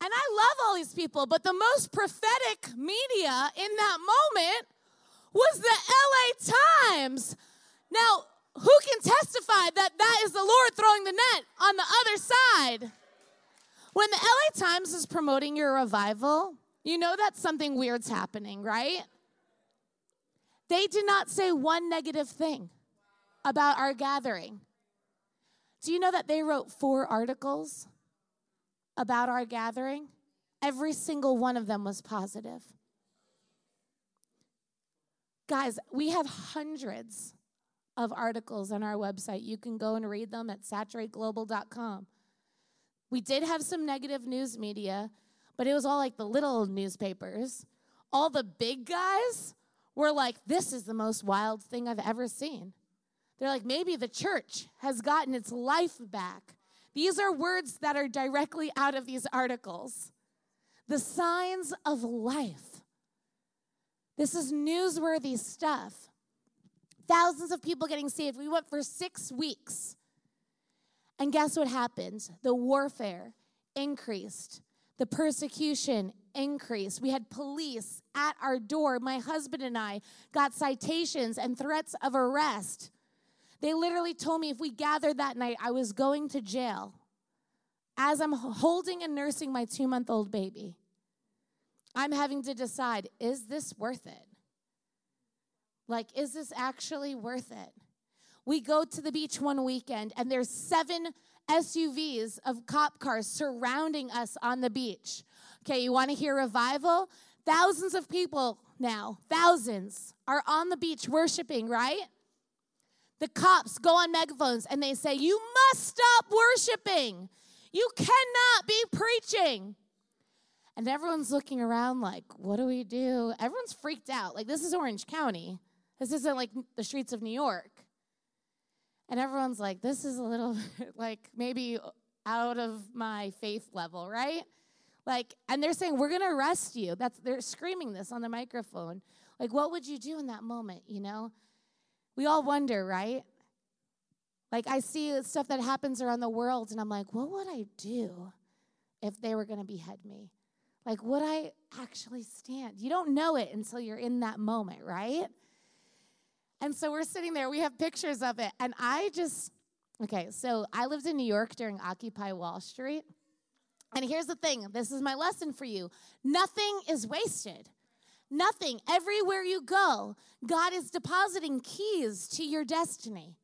And I love all these people, but the most prophetic media in that moment was the LA Times. Now, who can testify that that is the Lord throwing the net on the other side? When the LA Times is promoting your revival, you know that something weird's happening, right? They did not say one negative thing about our gathering. Do you know that they wrote four articles about our gathering? Every single one of them was positive. Guys, we have hundreds of articles on our website. You can go and read them at saturateglobal.com. We did have some negative news media, but it was all like the little newspapers. All the big guys were like, this is the most wild thing I've ever seen. They're like, maybe the church has gotten its life back. These are words that are directly out of these articles. The signs of life. This is newsworthy stuff. Thousands of people getting saved. We went for six weeks. And guess what happened? The warfare increased, the persecution increased. We had police at our door. My husband and I got citations and threats of arrest. They literally told me if we gathered that night, I was going to jail as I'm holding and nursing my two month old baby. I'm having to decide is this worth it? Like, is this actually worth it? We go to the beach one weekend and there's seven SUVs of cop cars surrounding us on the beach. Okay, you want to hear revival? Thousands of people now, thousands, are on the beach worshiping, right? The cops go on megaphones and they say, You must stop worshiping. You cannot be preaching. And everyone's looking around like, What do we do? Everyone's freaked out. Like, this is Orange County. This isn't like the streets of New York. And everyone's like, This is a little like maybe out of my faith level, right? Like, and they're saying, We're to arrest you. That's, they're screaming this on the microphone. Like, what would you do in that moment, you know? We all wonder, right? Like, I see stuff that happens around the world, and I'm like, what would I do if they were to behead me? Like, would I actually stand? You don't know it until you're in that moment, right? And so we're sitting there, we have pictures of it, and I just, okay, so I lived in New York during Occupy Wall Street. And here's the thing this is my lesson for you nothing is wasted. Nothing. Everywhere you go, God is depositing keys to your destiny.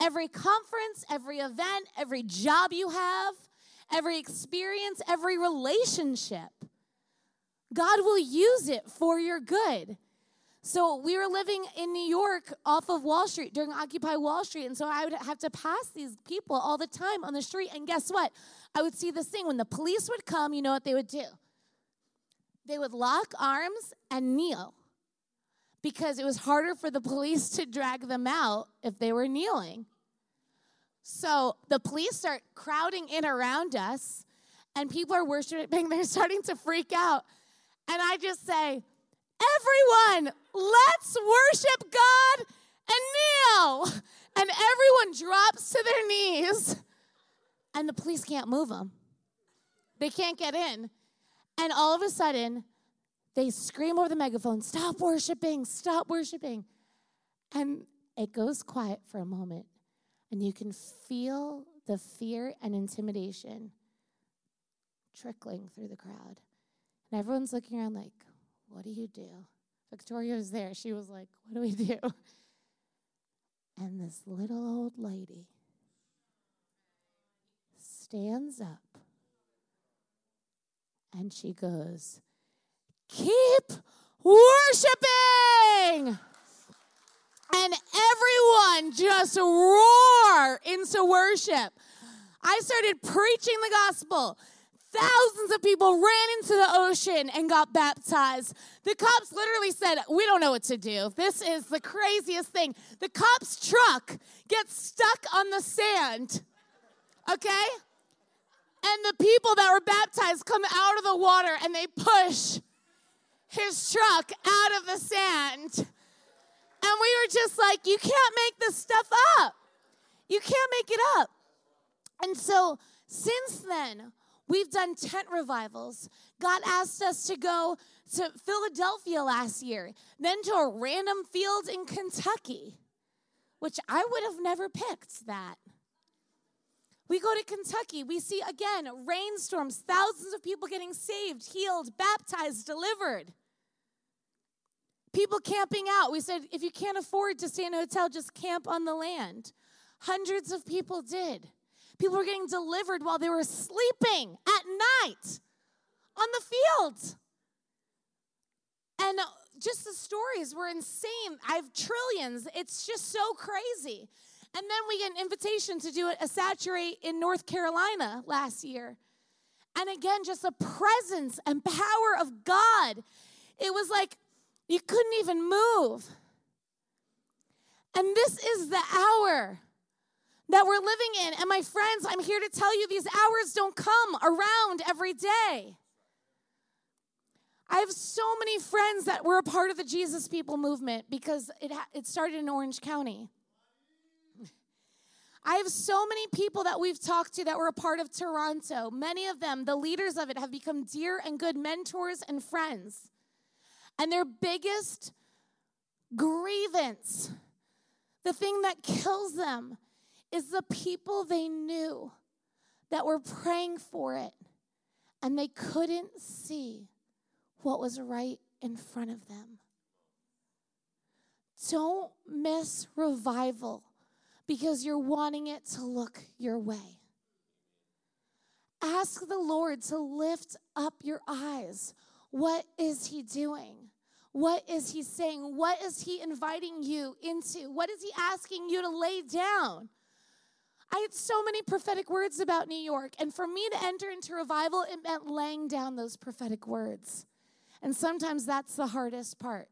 Every conference, every event, every job you have, every experience, every relationship, God will use it for your good. So we were living in New York off of Wall Street during Occupy Wall Street. And so I would have to pass these people all the time on the street. And guess what? I would see this thing when the police would come, you know what they would do? They would lock arms and kneel because it was harder for the police to drag them out if they were kneeling. So the police start crowding in around us, and people are worshiping. They're starting to freak out. And I just say, Everyone, let's worship God and kneel. And everyone drops to their knees and the police can't move them. They can't get in. And all of a sudden, they scream over the megaphone, Stop worshiping, stop worshiping. And it goes quiet for a moment, and you can feel the fear and intimidation trickling through the crowd. And everyone's looking around like, What do you do? Victoria was there. She was like, What do we do? And this little old lady stands up and she goes, Keep worshiping! And everyone just roar into worship. I started preaching the gospel. Thousands of people ran into the ocean and got baptized. The cops literally said, We don't know what to do. This is the craziest thing. The cops' truck gets stuck on the sand, okay? And the people that were baptized come out of the water and they push his truck out of the sand. And we were just like, you can't make this stuff up. You can't make it up. And so since then, we've done tent revivals. God asked us to go to Philadelphia last year, then to a random field in Kentucky, which I would have never picked that. We go to Kentucky, we see again rainstorms, thousands of people getting saved, healed, baptized, delivered. People camping out. We said, if you can't afford to stay in a hotel, just camp on the land. Hundreds of people did. People were getting delivered while they were sleeping at night on the field. And just the stories were insane. I have trillions. It's just so crazy. And then we get an invitation to do a saturate in North Carolina last year. And again, just the presence and power of God. It was like you couldn't even move. And this is the hour that we're living in. And my friends, I'm here to tell you these hours don't come around every day. I have so many friends that were a part of the Jesus People movement because it, ha- it started in Orange County. I have so many people that we've talked to that were a part of Toronto. Many of them, the leaders of it, have become dear and good mentors and friends. And their biggest grievance, the thing that kills them, is the people they knew that were praying for it and they couldn't see what was right in front of them. Don't miss revival because you're wanting it to look your way. Ask the Lord to lift up your eyes. What is He doing? What is He saying? What is He inviting you into? What is He asking you to lay down? I had so many prophetic words about New York, and for me to enter into revival, it meant laying down those prophetic words. And sometimes that's the hardest part.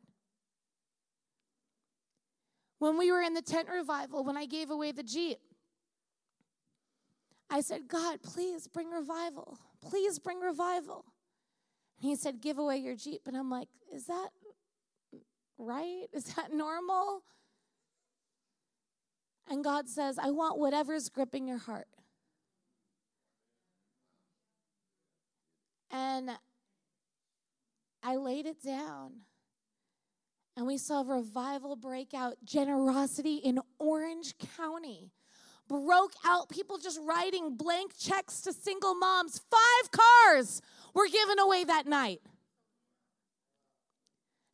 When we were in the tent revival, when I gave away the Jeep, I said, God, please bring revival. Please bring revival. And he said, Give away your Jeep. And I'm like, Is that right? Is that normal? And God says, I want whatever's gripping your heart. And I laid it down. And we saw revival break out, generosity in Orange County broke out, people just writing blank checks to single moms. Five cars were given away that night.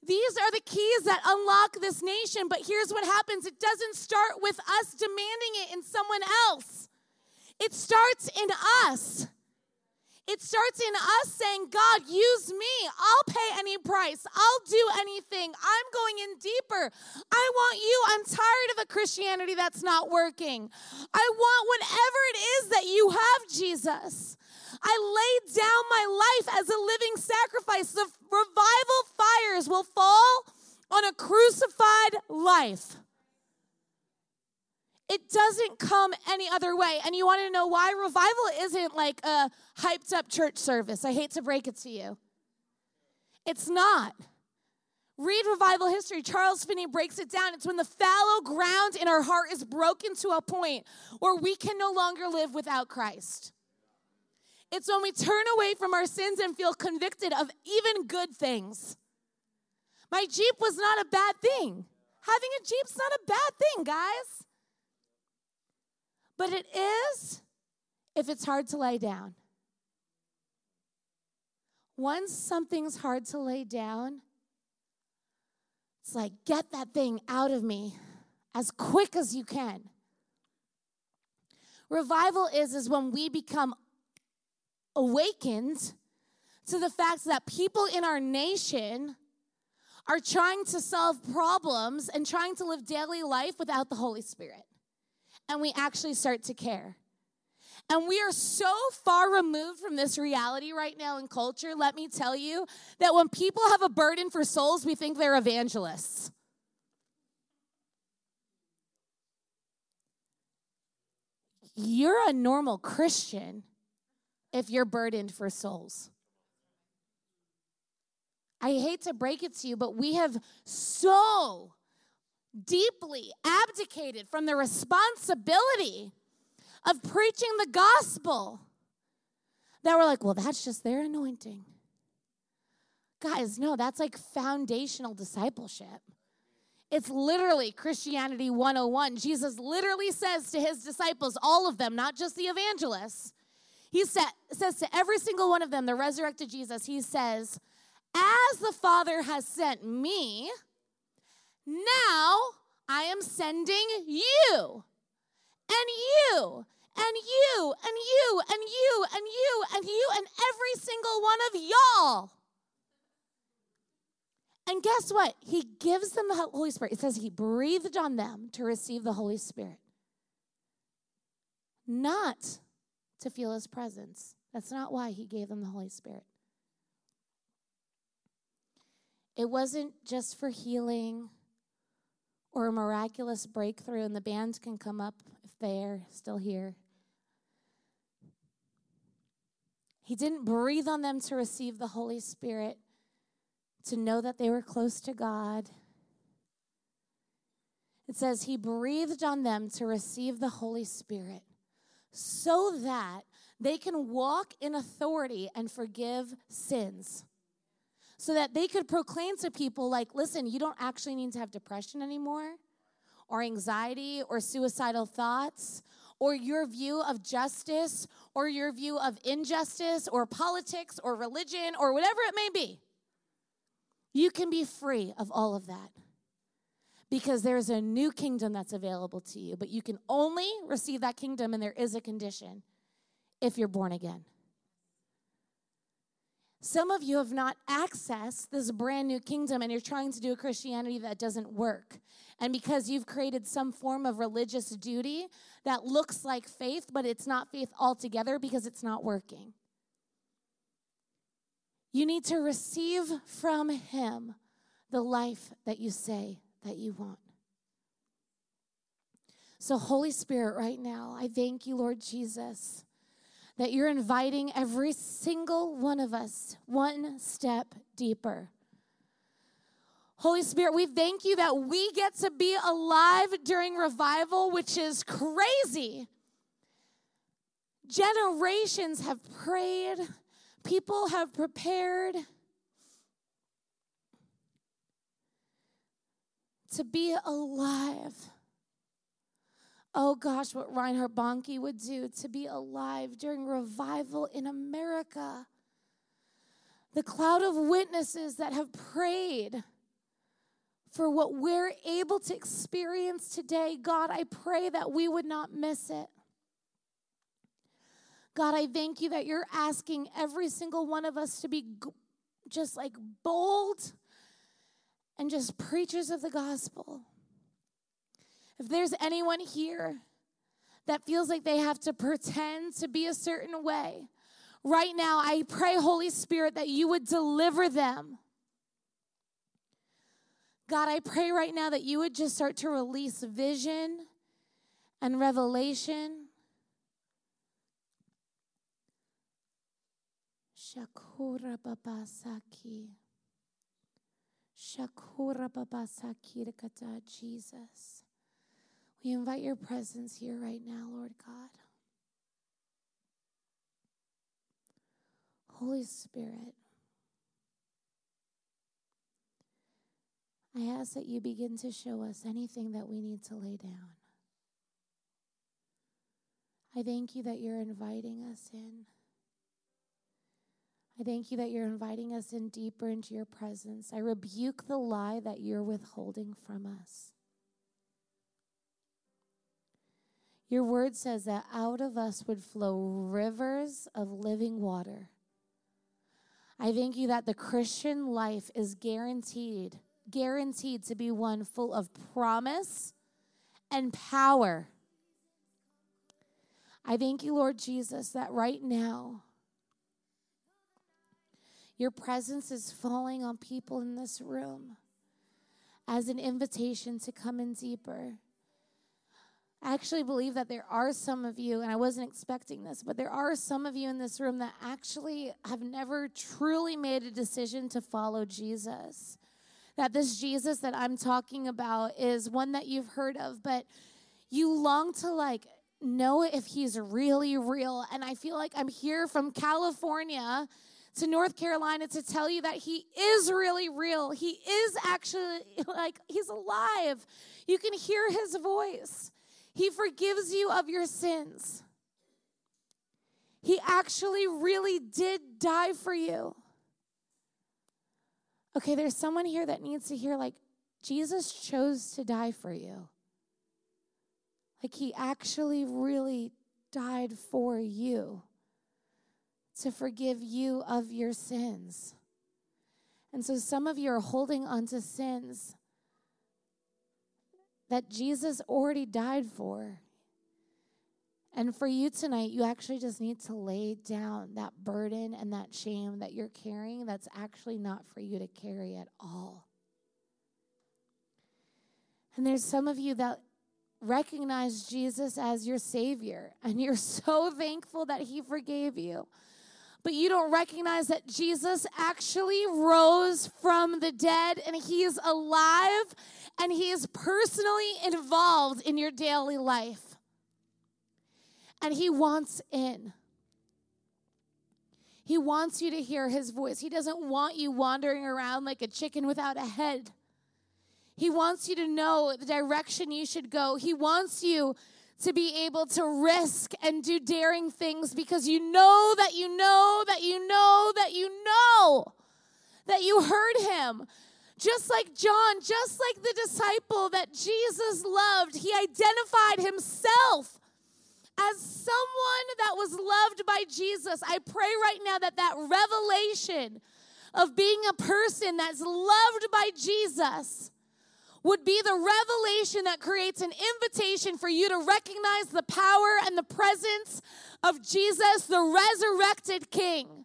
These are the keys that unlock this nation, but here's what happens it doesn't start with us demanding it in someone else, it starts in us. It starts in us saying, God, use me. I'll pay any price. I'll do anything. I'm going in deeper. I want you. I'm tired of a Christianity that's not working. I want whatever it is that you have, Jesus. I laid down my life as a living sacrifice. The revival fires will fall on a crucified life. It doesn't come any other way. And you want to know why? Revival isn't like a hyped up church service. I hate to break it to you. It's not. Read revival history. Charles Finney breaks it down. It's when the fallow ground in our heart is broken to a point where we can no longer live without Christ. It's when we turn away from our sins and feel convicted of even good things. My Jeep was not a bad thing. Having a Jeep's not a bad thing, guys. But it is if it's hard to lay down. Once something's hard to lay down, it's like, get that thing out of me as quick as you can. Revival is is when we become awakened to the fact that people in our nation are trying to solve problems and trying to live daily life without the Holy Spirit and we actually start to care. And we are so far removed from this reality right now in culture, let me tell you, that when people have a burden for souls, we think they're evangelists. You're a normal Christian if you're burdened for souls. I hate to break it to you, but we have so deeply abdicated from the responsibility of preaching the gospel that we're like, well, that's just their anointing. Guys, no, that's like foundational discipleship. It's literally Christianity 101. Jesus literally says to his disciples, all of them, not just the evangelists, he sa- says to every single one of them, the resurrected Jesus, he says, As the Father has sent me, now I am sending you and you and you and you and you and you and you and every single one of y'all. And guess what? He gives them the Holy Spirit. It says he breathed on them to receive the Holy Spirit. Not to feel his presence. That's not why he gave them the Holy Spirit. It wasn't just for healing or a miraculous breakthrough, and the band can come up if they're still here. He didn't breathe on them to receive the Holy Spirit, to know that they were close to God. It says he breathed on them to receive the Holy Spirit so that they can walk in authority and forgive sins so that they could proclaim to people, like, listen, you don't actually need to have depression anymore, or anxiety, or suicidal thoughts, or your view of justice, or your view of injustice, or politics, or religion, or whatever it may be. You can be free of all of that because there's a new kingdom that's available to you. But you can only receive that kingdom, and there is a condition if you're born again. Some of you have not accessed this brand new kingdom and you're trying to do a Christianity that doesn't work. And because you've created some form of religious duty that looks like faith, but it's not faith altogether because it's not working. You need to receive from Him the life that you say that you want. So, Holy Spirit, right now, I thank you, Lord Jesus that you're inviting every single one of us one step deeper. Holy Spirit, we thank you that we get to be alive during revival, which is crazy. Generations have prayed, people have prepared to be alive Oh gosh, what Reinhard Bonnke would do to be alive during revival in America. The cloud of witnesses that have prayed for what we're able to experience today. God, I pray that we would not miss it. God, I thank you that you're asking every single one of us to be just like bold and just preachers of the gospel. If there's anyone here that feels like they have to pretend to be a certain way, right now, I pray, Holy Spirit, that you would deliver them. God, I pray right now that you would just start to release vision and revelation. Shakura babasaki. Shakura babasaki Jesus. We invite your presence here right now, Lord God. Holy Spirit, I ask that you begin to show us anything that we need to lay down. I thank you that you're inviting us in. I thank you that you're inviting us in deeper into your presence. I rebuke the lie that you're withholding from us. Your word says that out of us would flow rivers of living water. I thank you that the Christian life is guaranteed, guaranteed to be one full of promise and power. I thank you, Lord Jesus, that right now your presence is falling on people in this room as an invitation to come in deeper. I actually believe that there are some of you, and I wasn't expecting this, but there are some of you in this room that actually have never truly made a decision to follow Jesus. That this Jesus that I'm talking about is one that you've heard of, but you long to like know if he's really real. And I feel like I'm here from California to North Carolina to tell you that he is really real. He is actually like, he's alive. You can hear his voice. He forgives you of your sins. He actually really did die for you. Okay, there's someone here that needs to hear, like, Jesus chose to die for you. Like, he actually really died for you to forgive you of your sins. And so some of you are holding on to sins that Jesus already died for. And for you tonight, you actually just need to lay down that burden and that shame that you're carrying that's actually not for you to carry at all. And there's some of you that recognize Jesus as your Savior, and you're so thankful that He forgave you but you don't recognize that Jesus actually rose from the dead and he is alive and he is personally involved in your daily life. And he wants in. He wants you to hear his voice. He doesn't want you wandering around like a chicken without a head. He wants you to know the direction you should go. He wants you to be able to risk and do daring things because you know that you know that you know that you know that you heard him. Just like John, just like the disciple that Jesus loved, he identified himself as someone that was loved by Jesus. I pray right now that that revelation of being a person that's loved by Jesus would be the revelation that creates an invitation for you to recognize the power and the presence of Jesus, the resurrected King.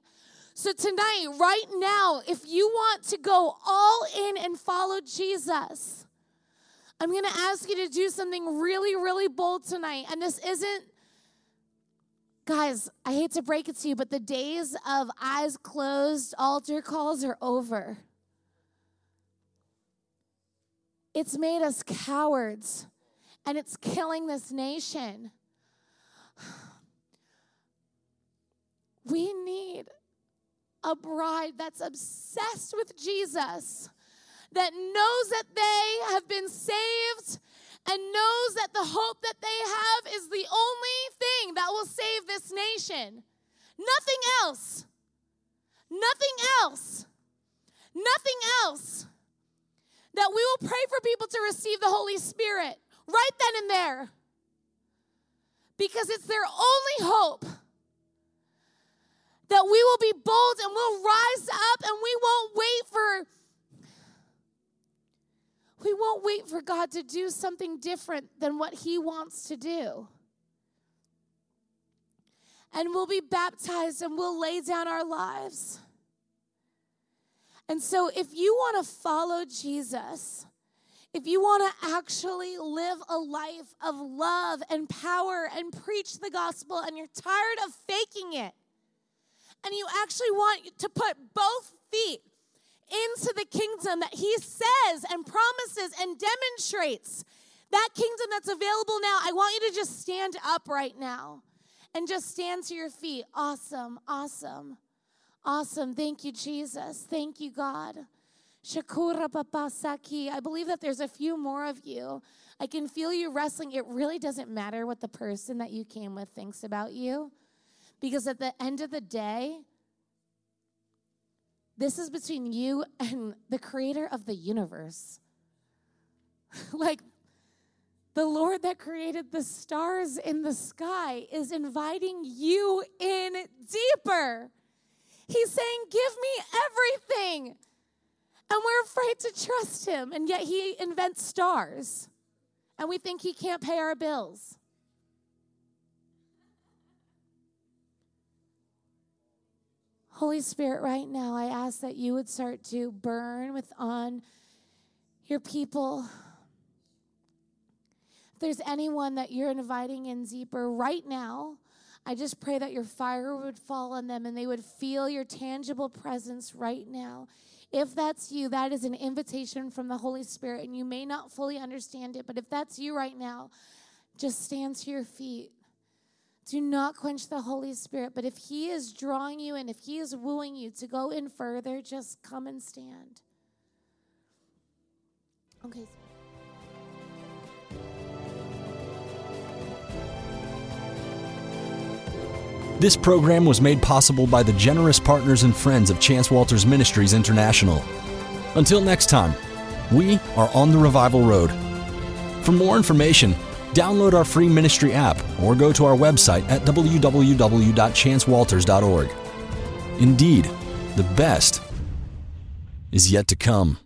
So, tonight, right now, if you want to go all in and follow Jesus, I'm going to ask you to do something really, really bold tonight. And this isn't, guys, I hate to break it to you, but the days of eyes closed altar calls are over. It's made us cowards and it's killing this nation. We need a bride that's obsessed with Jesus, that knows that they have been saved and knows that the hope that they have is the only thing that will save this nation. Nothing else. Nothing else. Nothing else. That we will pray for people to receive the Holy Spirit right then and there because it's their only hope that we will be bold and we'll rise up and we won't wait for we won't wait for God to do something different than what he wants to do. And we'll be baptized and we'll lay down our lives. And so if you want to follow Jesus, if you want to actually live a life of love and power and preach the gospel and you're tired of faking it, and you actually want to put both feet into the kingdom that he says and promises and demonstrates, that kingdom that's available now, I want you to just stand up right now and just stand to your feet. Awesome, awesome, awesome. Thank you, Jesus. Thank you, God. Shakura papasaki. I believe that there's a few more of you. I can feel you wrestling. It really doesn't matter what the person that you came with thinks about you. Because at the end of the day, this is between you and the creator of the universe. like, the Lord that created the stars in the sky is inviting you in deeper. He's saying, Give me everything. And we're afraid to trust him. And yet he invents stars. And we think he can't pay our bills. Holy Spirit, right now, I ask that you would start to burn with on your people. If there's anyone that you're inviting in deeper right now, I just pray that your fire would fall on them and they would feel your tangible presence right now. If that's you, that is an invitation from the Holy Spirit, and you may not fully understand it, but if that's you right now, just stand to your feet. Do not quench the Holy Spirit. But if He is drawing you and if He is wooing you to go in further, just come and stand. Okay. This program was made possible by the generous partners and friends of Chance Walters Ministries International. Until next time, we are on the Revival Road. For more information, Download our free ministry app or go to our website at www.chancewalters.org. Indeed, the best is yet to come.